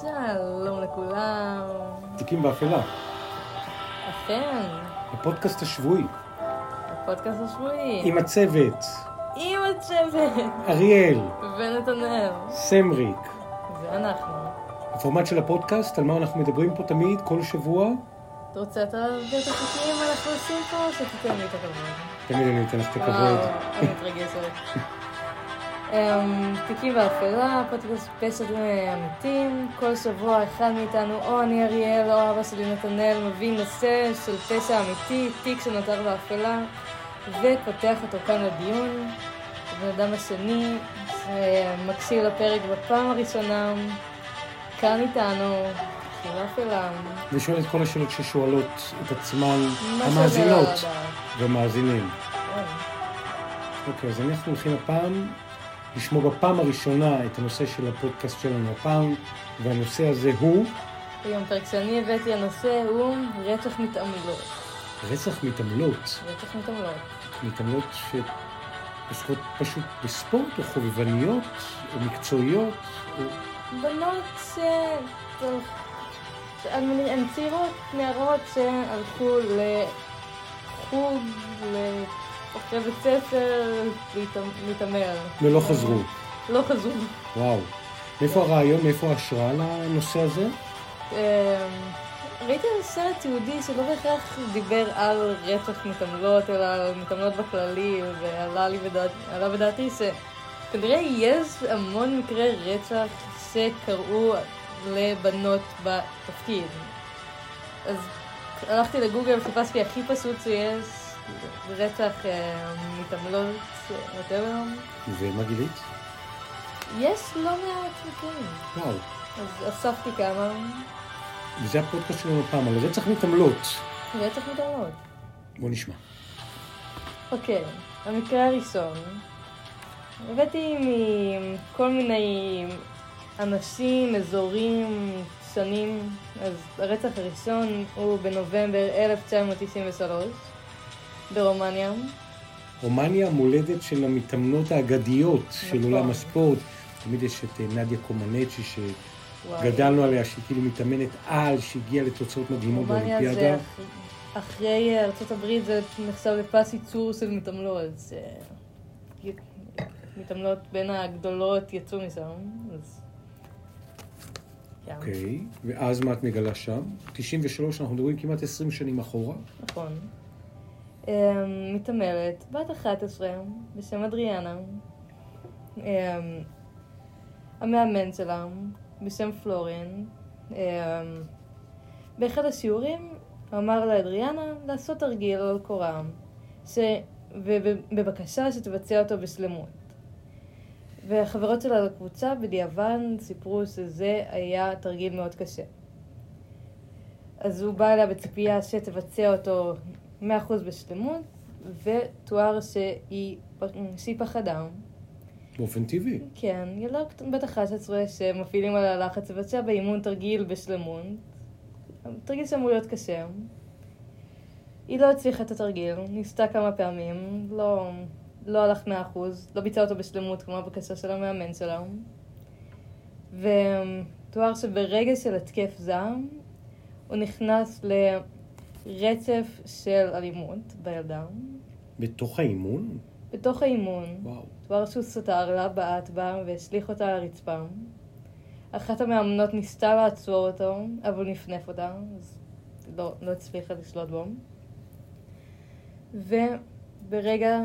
שלום לכולם. תיקים באפלה, אכן, הפודקאסט השבועי, הפודקאסט השבועי. עם הצוות, עם הצוות. אריאל, ונתנאל. סמריק. ואנחנו. הפורמט של הפודקאסט, על מה אנחנו מדברים פה תמיד, כל שבוע, אתה רוצה אתה להסביר את החוקים אנחנו עושים פה, שתיתן לי את הכבוד? תמיד אני אתן לך את הכבוד. אני מתרגשת. אמ, תיקים באפלה, פודקאסט פשע אמיתים. כל שבוע אחד מאיתנו, או אני אריאל או אבא שלי נתנאל, מביא נושא של פשע אמיתי, תיק שנותר באפלה, ופותח אותו כאן לדיון. הבן אדם השני, שמקשיב לפרק בפעם הראשונה, כאן איתנו. ושואל את כל השאלות ששואלות את עצמן המאזינות. והמאזינים. אוי. אוקיי, אז אנחנו הולכים הפעם לשמוע בפעם הראשונה את הנושא של הפודקאסט שלנו הפעם, והנושא הזה הוא היום פרק שאני הבאתי, הנושא הוא רצח מתעמלות. רצח מתעמלות. רצח מתעמלות. מתעמלות שעוסקות פשוט בספורט, או חובבניות, או מקצועיות, או... בנות ש... הן הן צעירות, נערות שהלכו לחוג, ל- אחרי בית ספר, להתעמ- להתעמר. ולא חזרו. לא חזרו. וואו. מאיפה הרעיון, מאיפה ההשראה לנושא הזה? אמ, ראיתי סרט תיעודי שלא בהכרח דיבר על רצח מתעמלות, אלא על מתעמלות בכללי, ועלה לי בדעת, עלה בדעתי שכנראה יש המון מקרי רצח שקרו לבנות בתפקיד. אז הלכתי לגוגל וחיפשתי הכי פשוט שיש, רצח אה, מתעמלות, whatever. ומה גילית? יש לא מעט מקרים. וואו. אז אספתי כמה, וזה הפודקאסט שלנו הפעם, על רצח מתעמלות. רצח מתעמלות. בוא נשמע. אוקיי, המקרה הראשון. הבאתי מכל מיני אנשים, אזורים, שנים. אז הרצח הראשון הוא בנובמבר 1993 ברומניה. רומניה המולדת של המתאמנות האגדיות של נכון. עולם הספורט. תמיד יש את אה, נדיה קומנצ'י. שגדלנו עליה, שהיא כאילו מתאמנת על, שהגיעה לתוצאות מדהימות רומניה זה באולימפיאדה. אח- אחרי ארצות הברית זה נחשב לפס ייצור של מתעמלות. זה... מתעמלות בין הגדולות יצאו משם, אז... אוקיי, ואז מה את מגלה שם? 93, אנחנו מדברים כמעט 20 שנים אחורה. נכון. אמ, מתעמלת, בת 11, בשם אדריאנה. אמ, המאמן שלה, בשם פלורין. אמ, באחד השיעורים אמר לאדריאנה לעשות תרגיל על קורה, ש... ובבקשה שתבצע אותו בשלמות. והחברות שלה לקבוצה בדיעבד סיפרו שזה היה תרגיל מאוד קשה. אז הוא בא אליה בציפייה שתבצע אותו 100% בשלמות, ותואר שהיא, שהיא פחדה. באופן טבעי. כן, ילדה בת 11 שמפעילים עליה לחץ לבצע באימון תרגיל בשלמות. תרגיל שאמור להיות קשה. היא לא הצליחה את התרגיל, ניסתה כמה פעמים, לא, לא הלך 100%, לא ביצעה אותו בשלמות כמו הבקשה של המאמן שלה. ותואר שברגע של התקף זעם, הוא נכנס לרצף של אלימות בילדה. בתוך האימון? בתוך האימון, וואו. דבר שהוא סתר לה, בעט בה והשליך אותה על הרצפה. אחת המאמנות ניסתה לעצור אותו, אבל נפנף אותה, אז לא, לא הצליחה לשלוט בו. וברגע,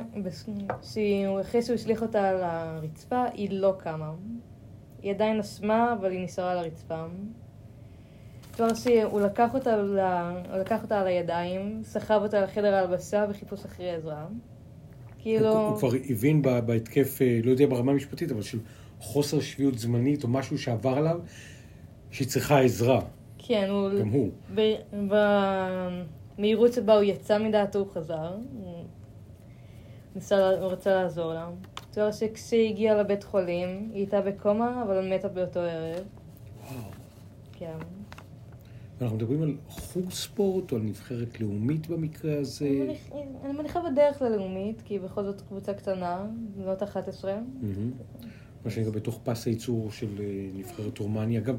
שהיא- אחרי שהוא השליך אותה על הרצפה, היא לא קמה. היא עדיין נשמה, אבל היא נשארה על הרצפה. דבר שהוא לקח אותה, ל... הוא לקח אותה על הידיים, סחב אותה לחדר ההלבשה בחיפוש אחרי עזרה. כאילו... הוא, הוא כבר הבין ב- בהתקף, אה, לא יודע ברמה המשפטית, אבל של חוסר שפיות זמנית, או משהו שעבר עליו, שהיא צריכה עזרה. כן, הוא... גם הוא. ב- במהירות שבה הוא יצא מדעתו הוא חזר. הוא ניסה, הוא רצה לעזור לה. תואר שכשהיא הגיעה לבית חולים, היא הייתה בקומה, אבל מתה באותו ערב. וואו. כן. אנחנו מדברים על חוג ספורט, או על נבחרת לאומית במקרה הזה. אני מניח- אני מניחה בדרך ללאומית, כי בכל זאת קבוצה קטנה, בנות 11. מהמם. מה שנקרא בתוך פס הייצור של אה, נבחרת רומניה. אגב,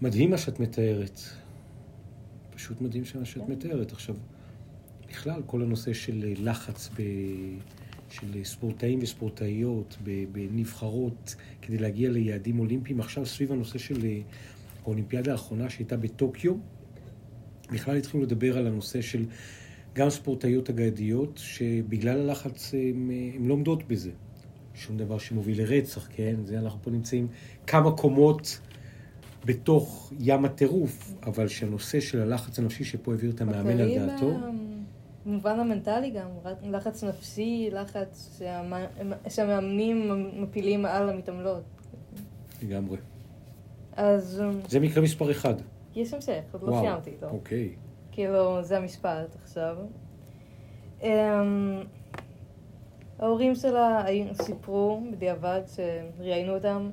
מדהים מה שאת מתארת. פשוט מדהים מה שאת כן. מתארת. עכשיו, בכלל, כל הנושא של אה, לחץ ב... של ספורטאים וספורטאיות בנבחרות כדי להגיע ליעדים אולימפיים. עכשיו סביב הנושא של אה, האולימפיאדה האחרונה שהייתה בטוקיו, בכלל התחילו לדבר על הנושא של גם ספורטאיות אגדיות, שבגלל הלחץ הן לא עומדות בזה. שום דבר שמוביל לרצח, כן? זה אנחנו פה נמצאים כמה קומות בתוך ים הטירוף, אבל שהנושא של הלחץ הנפשי שפה העביר את המאמן על דעתו, במובן המנטלי גם, לחץ נפשי, לחץ שהמ- שהמאמנים מפילים על המתעמלות. לגמרי. אז אמ, זה מקרה מספר אחד. יש המשך, עוד לא סיימתי איתו. אוקיי. כאילו, זה המשפט עכשיו. אמ, ההורים שלה סיפרו בדיעבד, שראיינו אותם,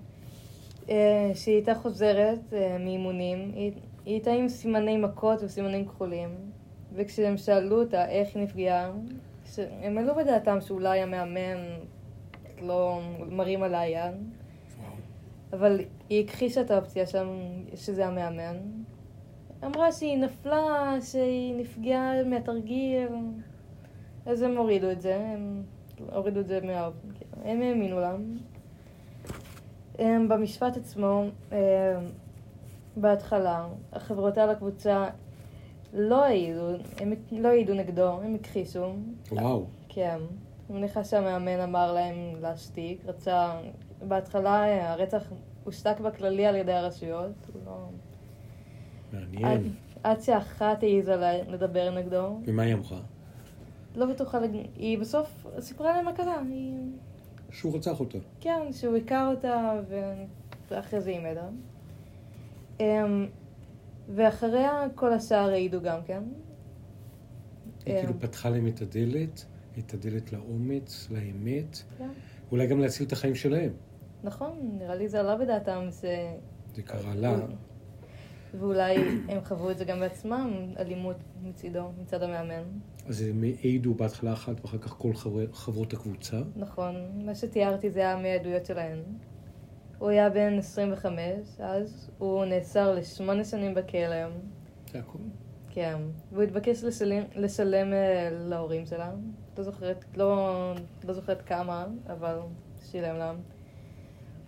אה, שהיא הייתה חוזרת אה, מאימונים, היא הייתה עם סימני מכות וסימנים כחולים, וכשהם שאלו אותה איך היא נפגעה, הם העלו בדעתם שאולי המאמן לא מרים עליה יד. אבל היא הכחישה את האופציה שם, שזה המאמן. אמרה שהיא נפלה, שהיא נפגעה מהתרגיל, אז הם הורידו את זה, הם הורידו את זה מה... הם האמינו לה. הם, במשפט עצמו, הם, בהתחלה, חברותיה לקבוצה לא העידו, הם לא העידו נגדו, הם הכחישו. וואו. כן. אני מניחה שהמאמן אמר להם להשתיק, רצה... בהתחלה הרצח הושתק בכללי על ידי הרשויות. הוא לא... מעניין. עד שאחת העיזה לדבר נגדו. ומה היא אמרה? לא בטוחה, היא בסוף סיפרה להם מה קרה. היא... שהוא רצח אותה. כן, שהוא הכר אותה. ואחרי זה היא מתה. אמ, ואחריה כל השאר העידו גם כן. היא אמ, כאילו פתחה להם את הדלת, את הדלת לאומץ, לאמת, כן. אולי גם להציל את החיים שלהם. נכון, נראה לי זה עלה בדעתם, זה... זה קרה לה. ואולי הם חוו את זה גם בעצמם, אלימות מצידו, מצד המאמן. אז הם העידו בהתחלה אחת ואחר כך כל חברי- חברות הקבוצה. נכון, מה שתיארתי זה היה מהעדויות שלהן. הוא היה בן 25 אז, הוא נאסר לשמונה שנים בכלא, זה הכל. כן, והוא התבקש לשלם, לשלם אה, להורים שלה. לא זוכרת, לא, לא זוכרת כמה, אבל שילם להם.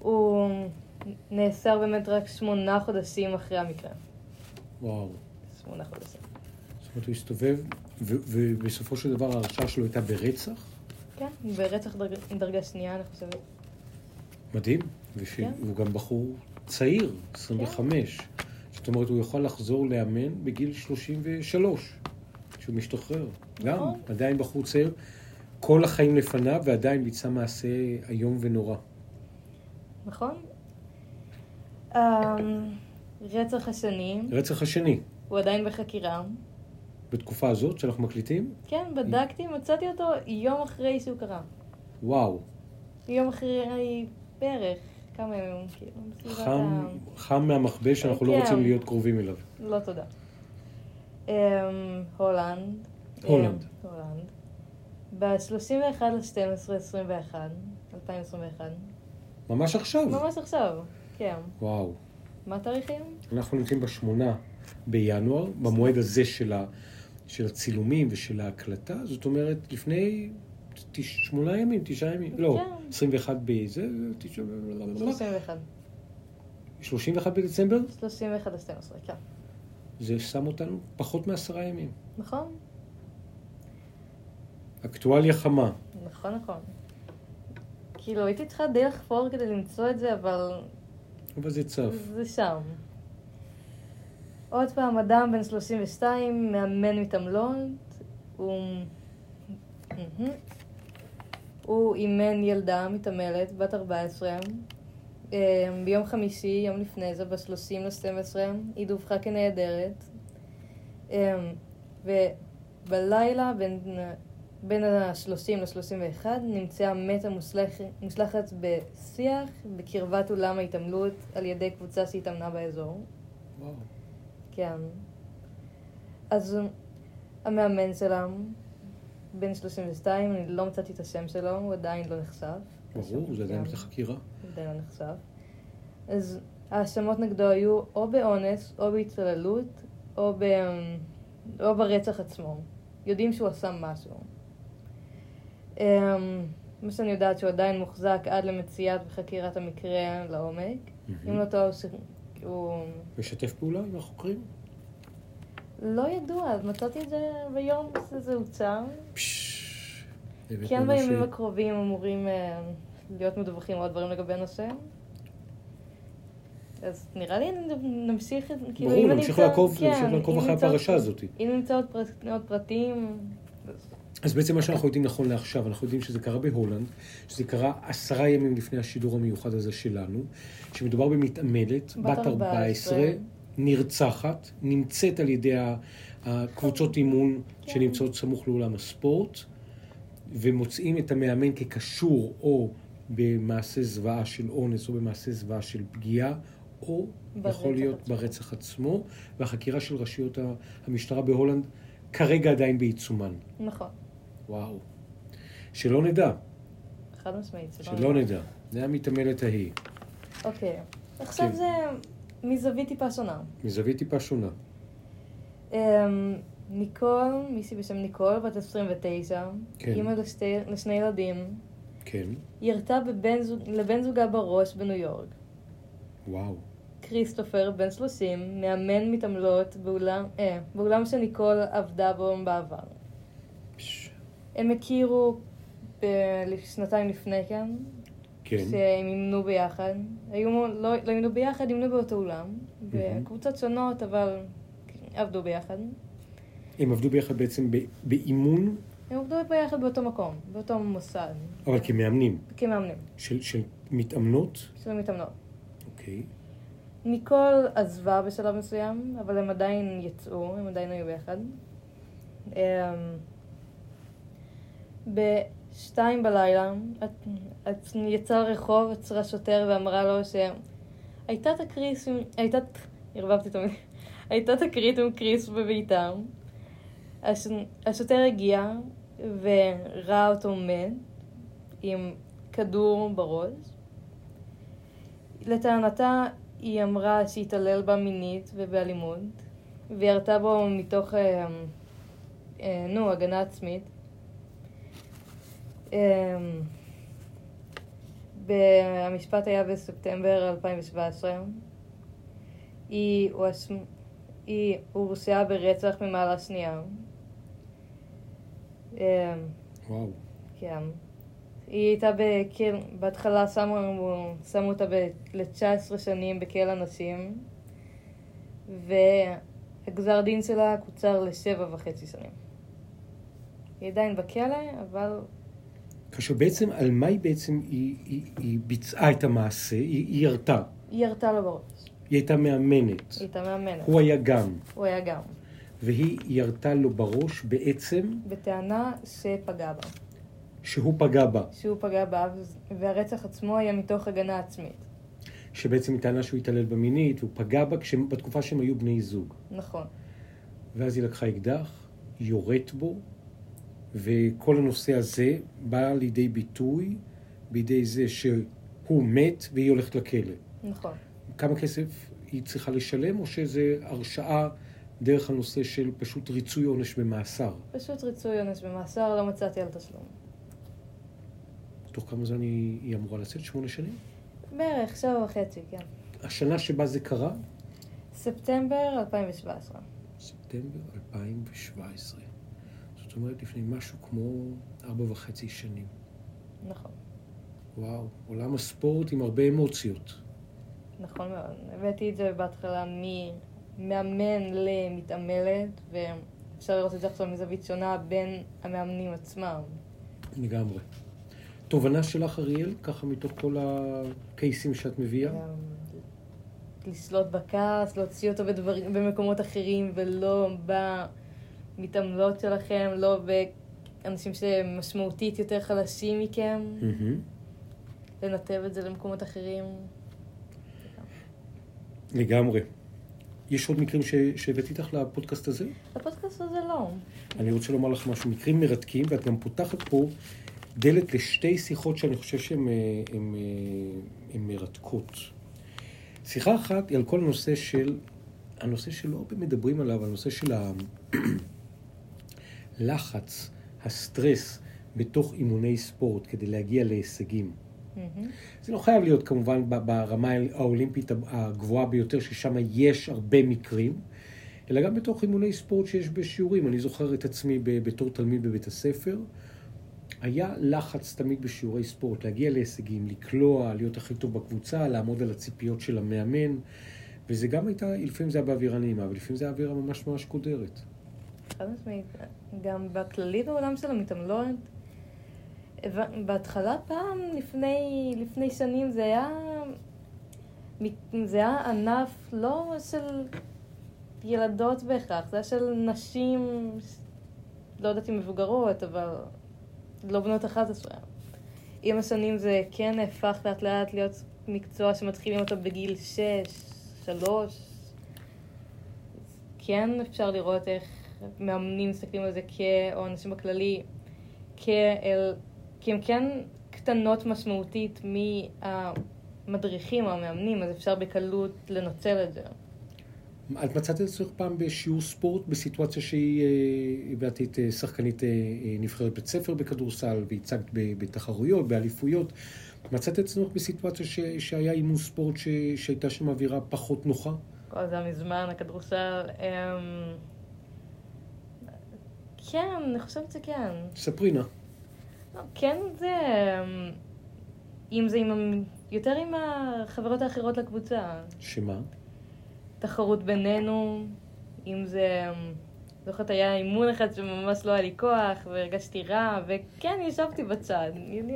הוא נאסר באמת רק שמונה חודשים אחרי המקרה. וואו. שמונה חודשים. זאת אומרת, הוא הסתובב, ובסופו של דבר ההרשעה שלו הייתה ברצח. כן, ברצח דרג... דרגה שנייה, אני חושבת. מדהים. כן. והוא גם בחור צעיר, 25. זאת אומרת, הוא יכול לחזור לאמן בגיל 33, כשהוא משתחרר. גם, נכון. עדיין בחור צעיר. כל החיים לפניו, ועדיין ביצע מעשה איום ונורא. נכון? אמ, רצח השני, רצח השני, הוא עדיין בחקירה. בתקופה הזאת שאנחנו מקליטים, כן, בדקתי, מצאתי אותו יום אחרי שהוא קרה. וואו, יום אחרי בערך, כמה ימים, כאילו, חם, ה... חם מהמכבש שאנחנו לא כן. רוצים להיות קרובים אליו. לא תודה. אמ, הולנד. הולנד. אמ, הולנד. ב-31 ל-12, 21, 2021. ממש עכשיו. ממש עכשיו, כן. וואו. מה התאריכים? אנחנו נמצאים בשמונה בינואר, במועד הזה של, ה, של הצילומים ושל ההקלטה, זאת אומרת, לפני תש, שמונה ימים, תשעה ימים, לא, כן. 21 בזה, תשעה, 31. 31 בדצמבר, 31 ל-12, כן. זה שם אותנו פחות מעשרה ימים. נכון? אקטואליה חמה. נכון, נכון. כאילו, הייתי צריכה די לחפור כדי למצוא את זה, אבל אבל זה צף. זה שם. עוד פעם, אדם בן 32, מאמן מתעמלות, הוא... הוא אימן ילדה מתעמלת, בת 14. אה, ביום חמישי, יום לפני זה, ב-30 ל-12, היא דווחה כנעדרת. ובלילה, בין, בין ה-30 ל-31, נמצאה מתה מושלכ- מושלכת בשיח בקרבת אולם ההתעמלות על ידי קבוצה שהתאמנה באזור. וואו. כן. אז המאמן שלה, בן 32, אני לא מצאתי את השם שלו, הוא עדיין לא נחשף. ברור, זה עדיין כן, בחקירה. הוא עדיין לא נחשף. אז ההאשמות נגדו היו או באונס, או בהתעללות, או, ב... או ברצח עצמו. יודעים שהוא עשה משהו. אמ, מה שאני יודעת שהוא עדיין מוחזק עד למציאת וחקירת המקרה לעומק. אם לא טוב, הוא... משתף פעולה עם החוקרים? לא ידוע, אז מצאתי את זה ביום שזה. באמת כן בימים הקרובים אמורים אה, להיות מדווחים עוד דברים לגבי הנושא. אז נראה לי נמשיך, כאילו ברור, נמשיך לעקוב כן, נמשיך לעקוב אם אחרי הפרשה הזאת. אם נמצא עוד פרטים, אז בעצם מה שאנחנו יודעים נכון לעכשיו, אנחנו יודעים שזה קרה בהולנד, שזה קרה עשרה ימים לפני השידור המיוחד הזה שלנו, שמדובר במתעמלת, בת בת 14, נרצחת, נמצאת על ידי הקבוצות אימון כן. שנמצאות סמוך לאולם הספורט, ומוצאים את המאמן כקשור או במעשה זוועה של אונס או במעשה זוועה של פגיעה, או יכול להיות עצמו. ברצח עצמו, והחקירה של רשויות המשטרה בהולנד כרגע עדיין בעיצומן. נכון, וואו. שלא נדע, חד משמעית. זה שלא נדע. זה המתעמלת ההיא, אוקיי, עכשיו כן. זה מזווית טיפה שונה. מזווית טיפה שונה. אמ, ניקול, מישהי בשם ניקול, בת 29, כן. אימא לשתי, לשני ילדים, כן, ירתה בבן זוג, לבן זוגה בראש בניו יורק. וואו. כריסטופר, בן 30, מאמן מתעמלות באולם, אה, באולם שניקול עבדה בו בעבר. הם הכירו בשנתיים לפני כן, כן, שהם אימנו ביחד. היו, לא, לא אימנו ביחד, אימנו באותו אולם, בקבוצות שונות, אבל עבדו ביחד. הם עבדו ביחד בעצם ב- באימון, הם עבדו ביחד באותו מקום, באותו מוסד, אבל כמאמנים, כמאמנים של, של מתאמנות. של מתאמנות. אוקיי. ניקול עזבה בשלב מסוים, אבל הם עדיין יצאו, הם עדיין היו ביחד. בשתיים בלילה, את- את יצאה לרחוב, עצרה שוטר ואמרה לו שהייתה תקרית, הייתה, ערבבתי את המילים, הייתה תקרית עם קריס בביתם. הש, השוטר הגיע וראה אותו מת עם כדור בראש. לטענתה, היא אמרה שהתעלל בה מינית ובאלימות, וירתה בו מתוך, אה, אה, נו, הגנה עצמית. אה, המשפט היה בספטמבר 2017. היא היא הורשעה ברצח ממעלה שנייה. וואו. כן. היא הייתה בכלא, בהתחלה שמו, שמו אותה ב- ל-19 שנים בכלא הנשים, והגזר דין שלה קוצר לשבע וחצי שנים. היא עדיין בכלא, אבל כאשר בעצם, על מה היא בעצם, היא, היא, היא ביצעה את המעשה, היא, היא ירתה. היא ירתה לו בראש. היא הייתה מאמנת. היא הייתה מאמנת. הוא היה גם. הוא היה גם. והיא ירתה לו בראש בעצם בטענה שפגע בה. שהוא פגע בה. שהוא פגע בה, והרצח עצמו היה מתוך הגנה עצמית. שבעצם היא טענה שהוא התעלל בה מינית, והוא פגע בה כש... בתקופה שהם היו בני זוג. נכון. ואז היא לקחה אקדח, יורט בו, וכל הנושא הזה בא לידי ביטוי בידי זה שהוא מת והיא הולכת לכלא. נכון. כמה כסף היא צריכה לשלם, או שזה הרשעה דרך הנושא של פשוט ריצוי עונש במאסר? פשוט ריצוי עונש במאסר, לא מצאתי על תשלום. תוך כמה זמן היא, היא אמורה לצאת? שמונה שנים? בערך, שבע וחצי, כן. השנה שבה זה קרה? ספטמבר 2017. ספטמבר 2017. אומרת, לפני משהו כמו ארבע וחצי שנים. נכון. וואו, עולם הספורט עם הרבה אמוציות. נכון מאוד. הבאתי את זה בהתחלה ממאמן למתעמלת, ואפשר לראות את זה עכשיו מזווית שונה בין המאמנים עצמם. לגמרי. תובנה שלך, אריאל, ככה מתוך כל הקייסים שאת מביאה? גם לשלוט בכעס, להוציא אותו בדבר... במקומות אחרים, ולא במתעמלות שלכם, לא באנשים שמשמעותית יותר חלשים מכם. לנתב את זה למקומות אחרים. לגמרי. יש עוד מקרים ש- שהבאתי איתך לפודקאסט הזה? הפודקאסט הזה לא. אני רוצה לומר לך משהו, מקרים מרתקים, ואת גם פותחת פה דלת לשתי שיחות שאני חושב שהן אה, אה, מרתקות. שיחה אחת היא על כל הנושא של, הנושא שלא הרבה מדברים עליו, הנושא של הלחץ, הסטרס בתוך אימוני ספורט כדי להגיע להישגים. זה לא חייב להיות כמובן ברמה האולימפית הגבוהה ביותר, ששם יש הרבה מקרים, אלא גם בתוך אימוני ספורט שיש בשיעורים. אני זוכר את עצמי בתור תלמיד בבית הספר. היה לחץ תמיד בשיעורי ספורט, להגיע להישגים, לקלוע, להיות הכי טוב בקבוצה, לעמוד על הציפיות של המאמן, וזה גם הייתה, לפעמים זה היה באווירה נעימה, אבל לפעמים זה היה אווירה ממש ממש קודרת. חד משמעית. גם בכללי בעולם של המתעמלות, בהתחלה פעם, לפני, לפני שנים, זה היה, זה היה ענף לא של ילדות בהכרח, זה היה של נשים, לא יודעת אם מבוגרות, אבל לא בנות 11. עם השנים זה כן נהפך לאט לאט להיות מקצוע שמתחילים אותו בגיל 6, 3. כן אפשר לראות איך מאמנים מסתכלים על זה כ... או אנשים בכללי, כאל... כי הם כן קטנות משמעותית מהמדריכים או המאמנים, אז אפשר בקלות לנצל את זה. את מצאת את עצמך פעם בשיעור ספורט בסיטואציה שהיא, אה, הבאתי את אה, שחקנית אה, נבחרת בית ספר בכדורסל והצגת בתחרויות, באליפויות. מצאת את עצמך בסיטואציה ש, שהיה אימון ספורט ש, שהייתה שם אווירה פחות נוחה? כל זה מזמן, הכדורסל. אמ... כן, אני חושבת שכן. ספרי נא. לא, כן, זה... אמ, אם זה עם... יותר עם החברות האחרות לקבוצה. שמה? תחרות בינינו, אם זה... זוכרת, היה אימון אחד שממש לא היה לי כוח, והרגשתי רע, וכן, ישבתי בצד.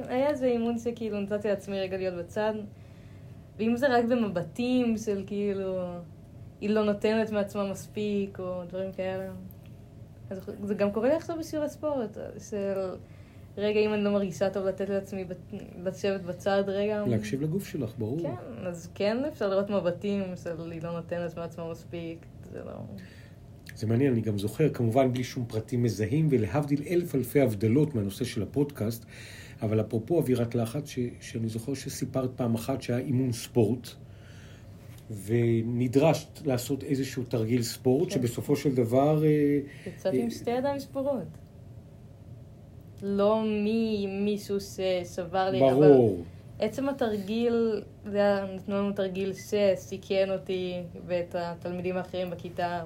היה איזה אימון שכאילו נתתי לעצמי רגע להיות בצד. ואם זה רק במבטים של כאילו, היא לא נותנת מעצמה מספיק, או דברים כאלה. אז זה גם קורה לי עכשיו בשיעורי ספורט, של... רגע, אם אני לא מרגישה טוב, לתת לעצמי לשבת בצד רגע. להקשיב לגוף שלך, ברור. כן, אז כן אפשר לראות מבטים של היא לא נותנת מעצמה מספיק, זה לא... זה מעניין, אני גם זוכר, כמובן בלי שום פרטים מזהים, ולהבדיל אלף אלפי הבדלות מהנושא של הפודקאסט, אבל אפרופו אווירת לחץ, ש, שאני זוכר שסיפרת פעם אחת שהיה אימון ספורט, ונדרשת לעשות איזשהו תרגיל ספורט, כן. שבסופו של דבר... אה, יצאתי אה, עם שתי ידיים שבורות. לא ממישהו ששבר לי. ברור. אבל עצם התרגיל, זה נתנו לנו תרגיל שסיכן אותי ואת התלמידים האחרים בכיתה.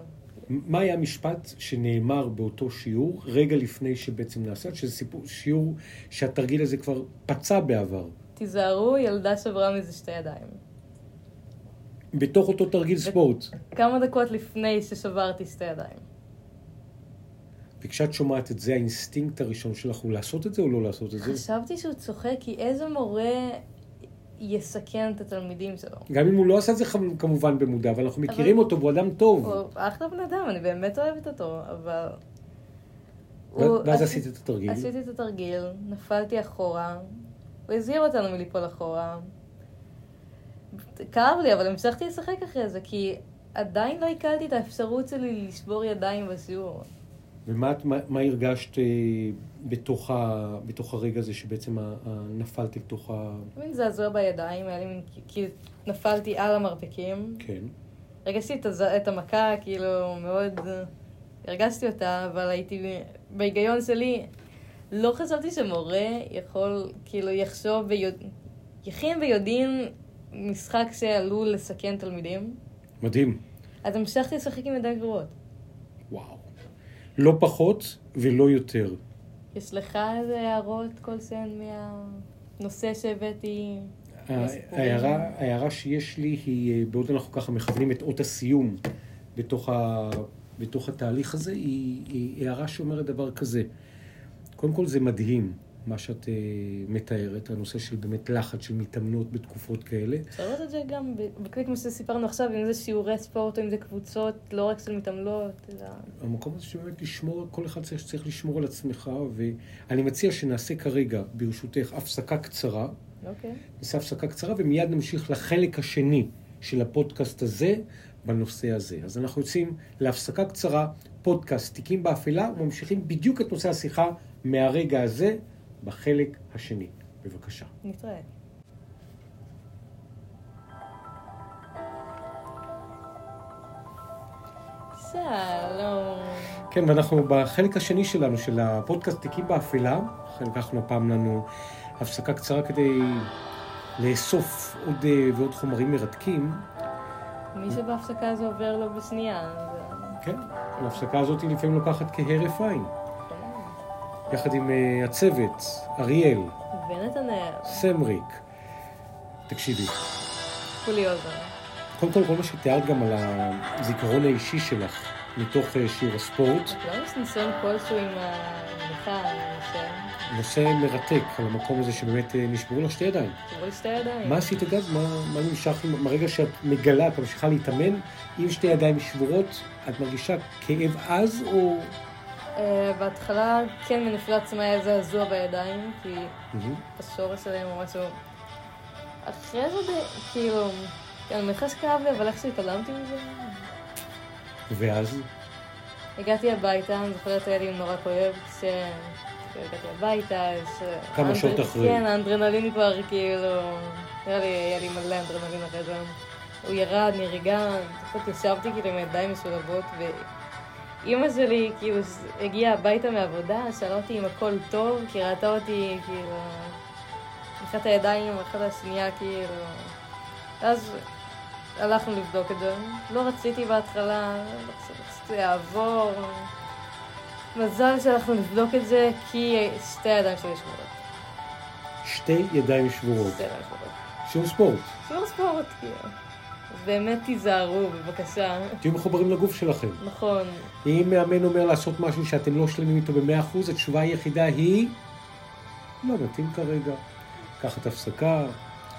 מה היה המשפט שנאמר באותו שיעור, רגע לפני שבעצם נעשה, שזה סיפור, שיעור שהתרגיל הזה כבר פצע בעבר? תיזהרו, ילדה שברה מזה שתי ידיים. בתוך אותו תרגיל ספורט. כמה דקות לפני ששברתי שתי ידיים. וכשאת שומעת את זה, האינסטינקט הראשון שלך הוא לעשות את זה או לא לעשות את זה? חשבתי שהוא צוחק, כי איזה מורה יסכן את התלמידים שלו. גם אם הוא לא עשה את זה כמובן במודע, אבל אנחנו מכירים אותו, והוא אדם טוב. הוא אחלה בן אדם, אני באמת אוהבת אותו, אבל... ואז עשית את התרגיל. עשיתי את התרגיל, נפלתי אחורה, הוא הזהיר אותנו מליפול אחורה. כאב לי, אבל המשכתי לשחק אחרי זה, כי עדיין לא עיכלתי את האפשרות שלי לשבור ידיים בשיעור. ומה מה, מה הרגשת אה, בתוך, ה, בתוך הרגע הזה שבעצם ה, ה, נפלת לתוך ה... מין זעזוע בידיים, היה לי מין, כאילו נפלתי על המרפקים. כן. הרגשתי את, הז... את המכה, כאילו, מאוד... הרגשתי אותה, אבל הייתי... בהיגיון שלי, לא חשבתי שמורה יכול, כאילו, יחשוב ויוד... יכין ויודעים משחק שעלול לסכן תלמידים. מדהים. אז המשכתי לשחק עם ידיים גרועות. וואו. לא פחות ולא יותר. יש לך איזה הערות כלשהן מהנושא שהבאתי? ההערה שיש לי היא, אה, בעוד אנחנו ככה מכוונים את אות הסיום בתוך, ה, בתוך התהליך הזה, היא, היא הערה שאומרת דבר כזה. קודם כל זה מדהים מה שאת uh, מתארת, הנושא של באמת לחץ של מתאמנות בתקופות כאלה. אפשר לראות את זה גם בקליק מה שסיפרנו עכשיו, אם זה שיעורי ספורט או אם זה קבוצות, לא רק של מתעמלות, אלא... המקום הזה שבאמת לשמור, כל אחד צריך, צריך לשמור על עצמך, ואני מציע שנעשה כרגע, ברשותך, הפסקה קצרה. אוקיי. Okay. נעשה הפסקה קצרה ומיד נמשיך לחלק השני של הפודקאסט הזה בנושא הזה. אז אנחנו יוצאים להפסקה קצרה, פודקאסט תיקים באפלה, וממשיכים בדיוק את נושא השיחה מהרגע הזה. בחלק השני. בבקשה. נתראה. שלום. כן, ואנחנו בחלק השני שלנו, של הפודקאסט תיקים באפלה, לקחנו הפעם לנו הפסקה קצרה כדי לאסוף עוד אה, ועוד חומרים מרתקים. מי שבהפסקה הזו עובר לו בשנייה. אה, כן, ההפסקה הזאת לפעמים לוקחת כהרף עין. יחד עם אה, הצוות, אריאל, ונתנאל, סמריק. תקשיבי, קוליוזה. קודם כל, כל מה שתיארת גם על הזיכרון האישי שלך מתוך אה, שיעור הספורט, לא יש ניסיון כלשהו עם המנחה. נושא מרתק על המקום הזה שבאמת אה, נשברו לך שתי ידיים. תראו לי שתי ידיים. מה עשית אגב? מה, מה נמשך מהרגע שאת מגלה, את ממשיכה להתאמן עם שתי ידיים שבורות, את מרגישה כאב עז או... אה, בהתחלה כן מנפילה עצמה היה זעזוע בידיים, כי. השורש שלהם או משהו. אחרי זה כאילו, אני מניחה שכאב לי, אבל איכשהו התעלמתי מזה. ואז? הגעתי הביתה, אני זוכרת היה לי נורא כואב, כש... כשהגעתי הביתה, ש... כמה שעות אחרי. כן, האנדרנלין כבר כאילו... נראה לי, היה לי מלא אנדרנלין אחרי זה. הוא ירד, נרגע, לפחות ישבתי כאילו עם ידיים משולבות, ואימא שלי כאילו הגיעה הביתה מהעבודה, שאלה אותי אם הכל טוב, כי ראתה אותי כאילו... אחת הידיים, אחת השנייה כאילו... אז הלכנו לבדוק את זה. לא רציתי בהתחלה, לא שזה יעבור. מזל שהלכנו לבדוק את זה, כי שתי הידיים שלי שבורות. שתי ידיים שבורות. שתי ידיים שבורות. שיעור ספורט. שיעור ספורט, כאילו. באמת תיזהרו, בבקשה. תהיו מחוברים לגוף שלכם. נכון. אם מאמן אומר לעשות משהו שאתם לא שלמים איתו במאה אחוז, התשובה היחידה היא לא מתאים כרגע. לקחת הפסקה,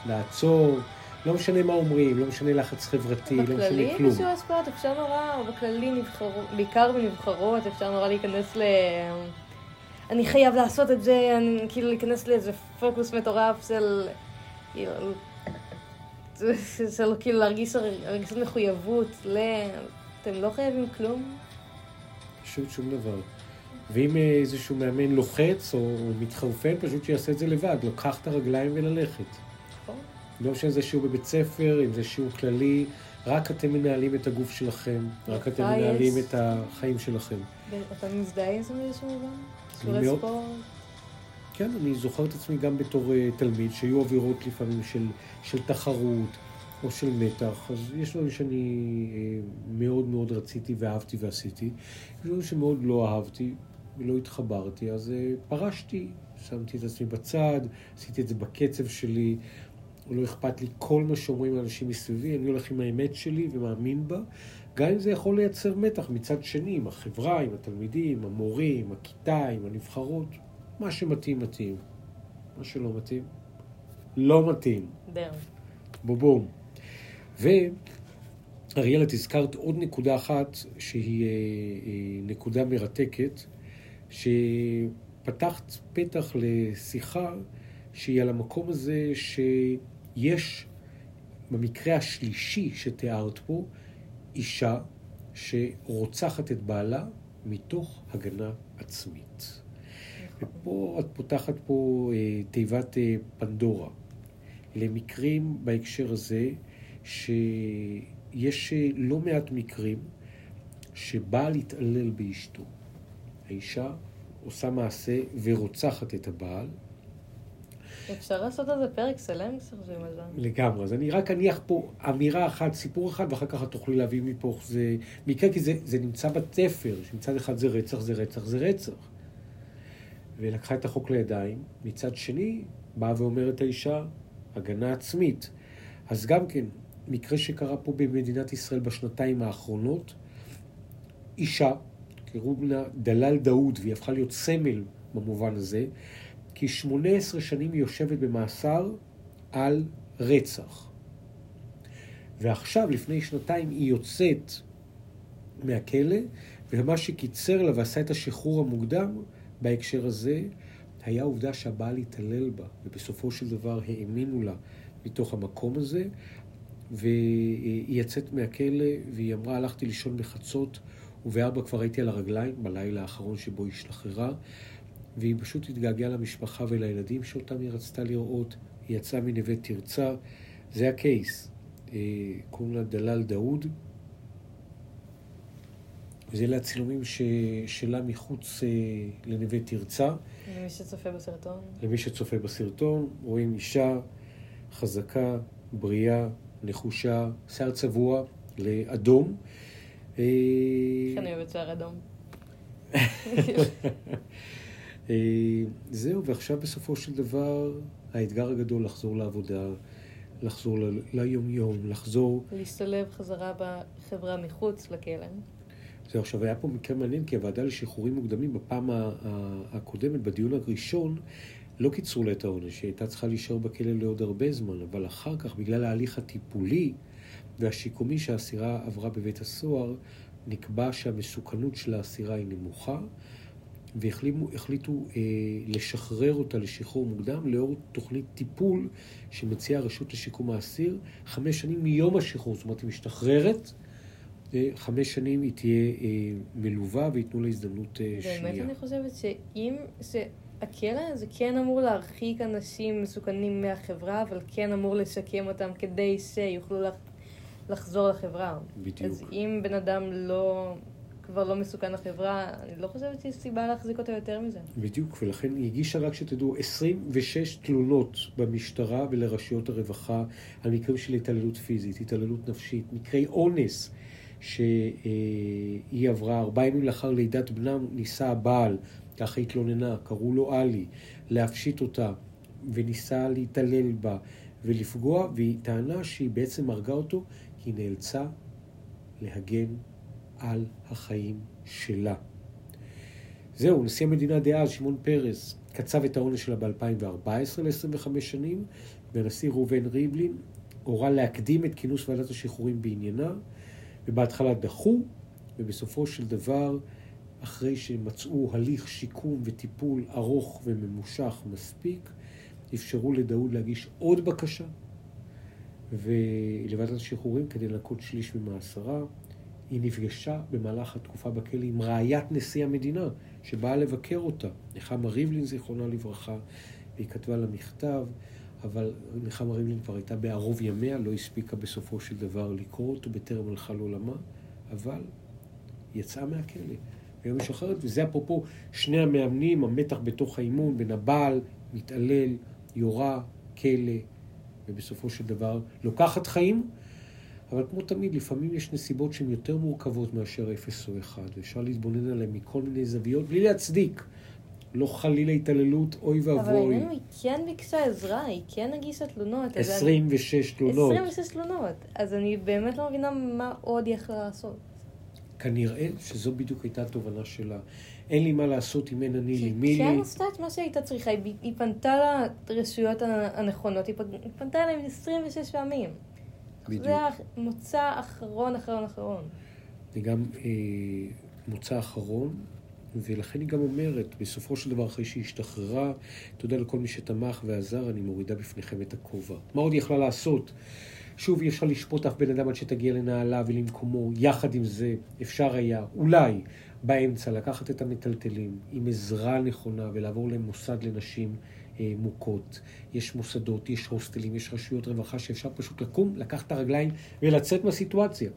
לעצור, לא משנה מה אומרים, לא משנה לחץ חברתי, לא בכללי משנה כלום. בשיעור ספורט אפשר נורא, בכללי נבחרו, בעיקר בנבחרות, אפשר נורא להיכנס ל... אני חייב לעשות את זה, אני כאילו להיכנס לאיזה פוקוס מטורף של... כאילו... של כאילו להרגיש הרגישות מחויבות ל... אתם לא חייבים כלום? פשוט שום דבר. ואם אה, איזשהו מאמן לוחץ או מתחרפן, פשוט שיעשה את זה לבד, לקח את הרגליים וללכת. נכון. לא משנה זה שיעור בבית ספר, אם זה שיעור כללי, רק אתם מנהלים את הגוף שלכם, רק אתם מנהלים את החיים שלכם. ואתה מזדהה עם זה באיזשהו מובן? שיעורי. ספורט? כן, אני זוכר את עצמי גם בתור אה, תלמיד, שהיו אווירות לפעמים של, של תחרות או של מתח, אז יש דברים שאני אה, מאוד מאוד רציתי ואהבתי ועשיתי, יש דברים שמאוד לא אהבתי ולא התחברתי, אז אה, פרשתי, שמתי את עצמי בצד, עשיתי את זה בקצב שלי, לא אכפת לי כל מה שאומרים האנשים מסביבי, אני הולך עם האמת שלי ומאמין בה, גם אם זה יכול לייצר מתח מצד שני, עם החברה, עם התלמידים, המורים, הכיתה, עם הנבחרות. מה שמתאים, מתאים. מה שלא מתאים, לא מתאים. דרם. בובום. ואריאלה, את הזכרת עוד נקודה אחת שהיא אה, אה, נקודה מרתקת, שפתחת פתח לשיחה שהיא על המקום הזה שיש, במקרה השלישי שתיארת פה, אישה שרוצחת את בעלה מתוך הגנה עצמית. ופה את פותחת פה אה, תיבת אה, פנדורה למקרים בהקשר הזה, שיש אה, לא מעט מקרים שבעל התעלל באשתו. האישה עושה מעשה ורוצחת את הבעל אפשר לעשות על זה פרק שלם כשחושבים על זה. לגמרי. אז אני רק אניח פה אמירה אחת, סיפור אחד, ואחר כך את תוכלי להביא מפה זה מקרה, כי זה, זה נמצא בתפר, שמצד אחד זה רצח, זה רצח, זה רצח. ולקחה את החוק לידיים, מצד שני, באה ואומרת האישה, הגנה עצמית. אז גם כן, מקרה שקרה פה במדינת ישראל בשנתיים האחרונות, אישה, קראו לה דלאל דאוד, והיא הפכה להיות סמל במובן הזה, כי 18 שנים היא יושבת במאסר על רצח. ועכשיו, לפני שנתיים, היא יוצאת מהכלא, ומה שקיצר לה ועשה את השחרור המוקדם בהקשר הזה, היה העובדה שהבעל התעלל בה, ובסופו של דבר האמינו לה מתוך המקום הזה, והיא יצאת מהכלא, והיא אמרה, הלכתי לישון בחצות, ובארבע כבר הייתי על הרגליים, בלילה האחרון שבו היא השתחררה, והיא פשוט התגעגעה למשפחה ולילדים שאותם היא רצתה לראות. היא יצאה מנווה תרצה. זה הקייס. אה, קוראים לה דלאל דאוד. זה הצילומים ש... שלה מחוץ אה, לנווה תרצה. למי שצופה בסרטון. למי שצופה בסרטון, רואים אישה חזקה, בריאה, נחושה, שיער צבוע לאדום. איך אני אוהבת שיער אדום. אה, זהו, ועכשיו בסופו של דבר האתגר הגדול לחזור לעבודה, לחזור ל- ליום-יום, לחזור... להשתלב חזרה בחברה מחוץ לכלא. זהו, עכשיו היה פה מקרה מעניין, כי הוועדה לשחרורים מוקדמים בפעם הקודמת, בדיון הראשון, לא קיצרו לה את העונש, היא הייתה צריכה להישאר בכלא לעוד הרבה זמן, אבל אחר כך, בגלל ההליך הטיפולי והשיקומי שהאסירה עברה בבית הסוהר, נקבע שהמסוכנות של האסירה היא נמוכה, והחליטו אה, לשחרר אותה לשחרור מוקדם לאור תוכנית טיפול שמציעה הרשות לשיקום האסיר, חמש שנים מיום השחרור, זאת אומרת, היא משתחררת, חמש שנים היא תהיה אה, מלווה וייתנו לה הזדמנות אה, שנייה. באמת אני חושבת שאם... שהכלא זה כן אמור להרחיק אנשים מסוכנים מהחברה, אבל כן אמור לשקם אותם כדי שיוכלו לח... לחזור לחברה. בדיוק. אז אם בן אדם לא... כבר לא מסוכן לחברה, אני לא חושבת שיש סיבה להחזיק אותו יותר מזה. בדיוק, ולכן היא הגישה, רק שתדעו, 26 תלונות במשטרה ולרשויות הרווחה על מקרים של התעללות פיזית, התעללות נפשית, מקרי אונס שהיא עברה, ארבעה ימים לאחר לידת בנה ניסה הבעל, ככה התלוננה, קראו לו עלי, להפשיט אותה, וניסה להתעלל בה ולפגוע, והיא טענה שהיא בעצם הרגה אותו כי היא נאלצה להגן על החיים שלה. זהו, נשיא המדינה דאז, שמעון פרס, קצב את העונש שלה ב-2014 ל-25 שנים, והנשיא ראובן ריבלין הורה להקדים את כינוס ועדת השחרורים בעניינה, ובהתחלה דחו, ובסופו של דבר, אחרי שמצאו הליך שיקום וטיפול ארוך וממושך מספיק, אפשרו לדאוד להגיש עוד בקשה ולוועדת השחרורים כדי לנקות שליש ממאסרה. היא נפגשה במהלך התקופה בכלא עם רעיית נשיא המדינה, שבאה לבקר אותה, נחמה ריבלין, זיכרונה לברכה, והיא כתבה לה מכתב, אבל נחמה ריבלין כבר הייתה בערוב ימיה, לא הספיקה בסופו של דבר לקרוא אותו בטרם הלכה לעולמה, אבל יצאה מהכלא. והיום משחררת, וזה אפרופו שני המאמנים, המתח בתוך האימון בין הבעל, מתעלל, יורה, כלא, ובסופו של דבר לוקחת חיים. אבל כמו תמיד, לפעמים יש נסיבות שהן יותר מורכבות מאשר אפס או אחד, ואפשר להתבונן עליהן מכל מיני זוויות, בלי להצדיק. לא חלילה התעללות, אוי אבל ואבוי. העניין הוא, היא כן ביקשה עזרה, היא כן הגישה תלונות. אז אני- 26 תלונות. 26 תלונות. אז אני באמת לא מבינה מה עוד היא יכלה לעשות. כנראה שזו בדיוק הייתה התובנה שלה. אין לי מה לעשות אם אין אני לי מי היא לי. כן עשתה את מה שהייתה צריכה, היא, היא פנתה לרשויות הנכונות, היא פנ- היא פנתה אליהם 26 פעמים. בדיוק. זה המוצא אחרון אחרון אחרון. זה גם אה, מוצא אחרון, ולכן היא גם אומרת, בסופו של דבר, אחרי שהיא השתחררה, תודה לכל מי שתמך ועזר, אני מורידה בפניכם את הכובע. מה עוד היא יכלה לעשות? שוב, אי אפשר לשפוט אף בן אדם עד שתגיע לנעליו ולמקומו. יחד עם זה, אפשר היה, אולי, באמצע, לקחת את המטלטלים עם עזרה נכונה ולעבור למוסד לנשים אה, מוכות. יש מוסדות, יש הוסטלים, יש רשויות רווחה שאפשר פשוט לקום, לקחת את הרגליים ולצאת מהסיטואציה.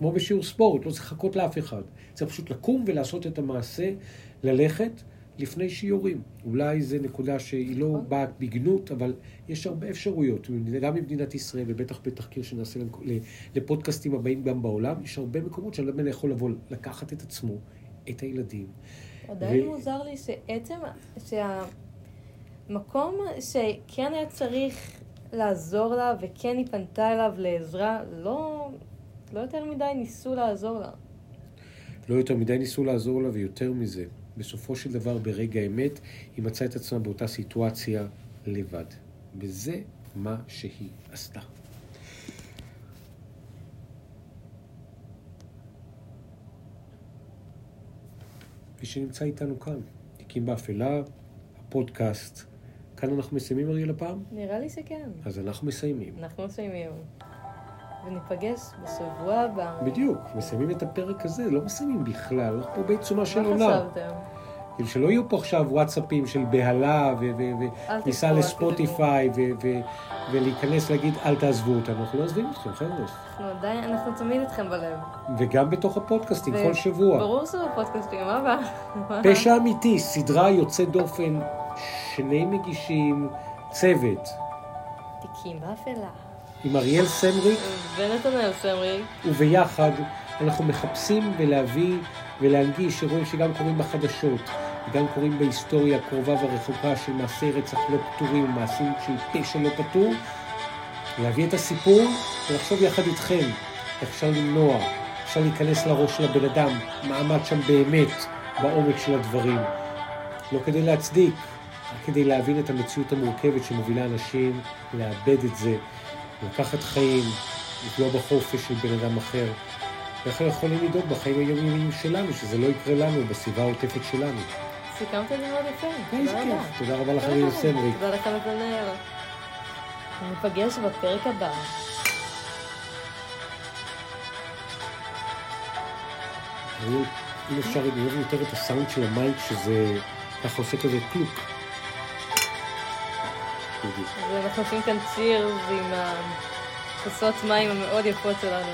כמו בשיעור ספורט, לא צריך לחכות לאף אחד. צריך פשוט לקום ולעשות את המעשה, ללכת לפני שיורים. אולי זו נקודה שהיא לא נכון. באה בגנות, אבל יש הרבה אפשרויות, גם במדינת ישראל, ובטח בתחקיר שנעשה לפודקאסטים הבאים גם בעולם, יש הרבה מקומות שאדם יכול לבוא, לקחת את עצמו, את הילדים. עדיין ו- מוזר לי שעצם, שהמקום שכן היה צריך לעזור לה וכן היא פנתה אליו לעזרה, לא, לא יותר מדי ניסו לעזור לה. לא יותר מדי ניסו לעזור לה, ויותר מזה, בסופו של דבר, ברגע האמת, היא מצאה את עצמה באותה סיטואציה לבד. וזה מה שהיא עשתה. מי שנמצא איתנו כאן, תיקים באפלה, הפודקאסט. כאן אנחנו מסיימים, אריאל, הפעם? נראה לי שכן. אז אנחנו מסיימים. אנחנו מסיימים. וניפגש בשבוע הבא. בדיוק, מסיימים את הפרק הזה, לא מסיימים בכלל, אנחנו פה בעיצומה של מה עונה. חשבתם? כדי שלא יהיו פה עכשיו וואטסאפים של בהלה וכניסה לספוטיפיי ולהיכנס להגיד אל תעזבו אותנו, אנחנו לא עוזבים אתכם חבר'ה. אנחנו עדיין, אנחנו תמיד איתכם בלב. וגם בתוך הפודקאסטים כל שבוע. ברור שזה בפודקאסטים, מה הבא? פשע אמיתי, סדרה יוצאת דופן, שני מגישים, צוות, תיקים באפלה. עם אריאל סמריק, ונתנאל סמריק. וביחד אנחנו מחפשים ולהביא ולהנגיש אירועים שגם קורים בחדשות, וגם קורים בהיסטוריה הקרובה והרחוקה של מעשי רצח לא פתורים, מעשים של פשע לא פתור, להביא את הסיפור ולחשוב יחד איתכם איך אפשר למנוע, אפשר להיכנס לראש של הבן אדם, מה עמד שם באמת בעומק של הדברים. לא כדי להצדיק, רק כדי להבין את המציאות המורכבת שמובילה אנשים לאבד את זה, לקחת חיים, לפגוע בחופש של בן אדם אחר. אנחנו יכולים לדאוג בחיים היומיומיים שלנו, שזה לא יקרה לנו, בסביבה העוטפת שלנו. סיכמת את זה מאוד יפה. איזה תודה. רבה. תודה רבה לך, אריאל. סמריק. תודה לך נתנאל. ניפגש בפרק הבא. אם אפשר, אני אוהב יותר את הסאונד של המייק, שזה ככה עושה כזה קלוק. בדיוק. אז אנחנו עושים כאן ציר עם הכוסות מים המאוד יפות שלנו.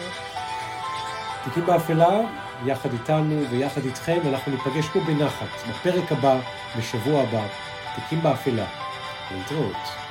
תיקים באפלה, יחד איתנו ויחד איתכם, אנחנו ניפגש פה בנחת, בפרק הבא, בשבוע הבא, תיקים באפלה. להתראות.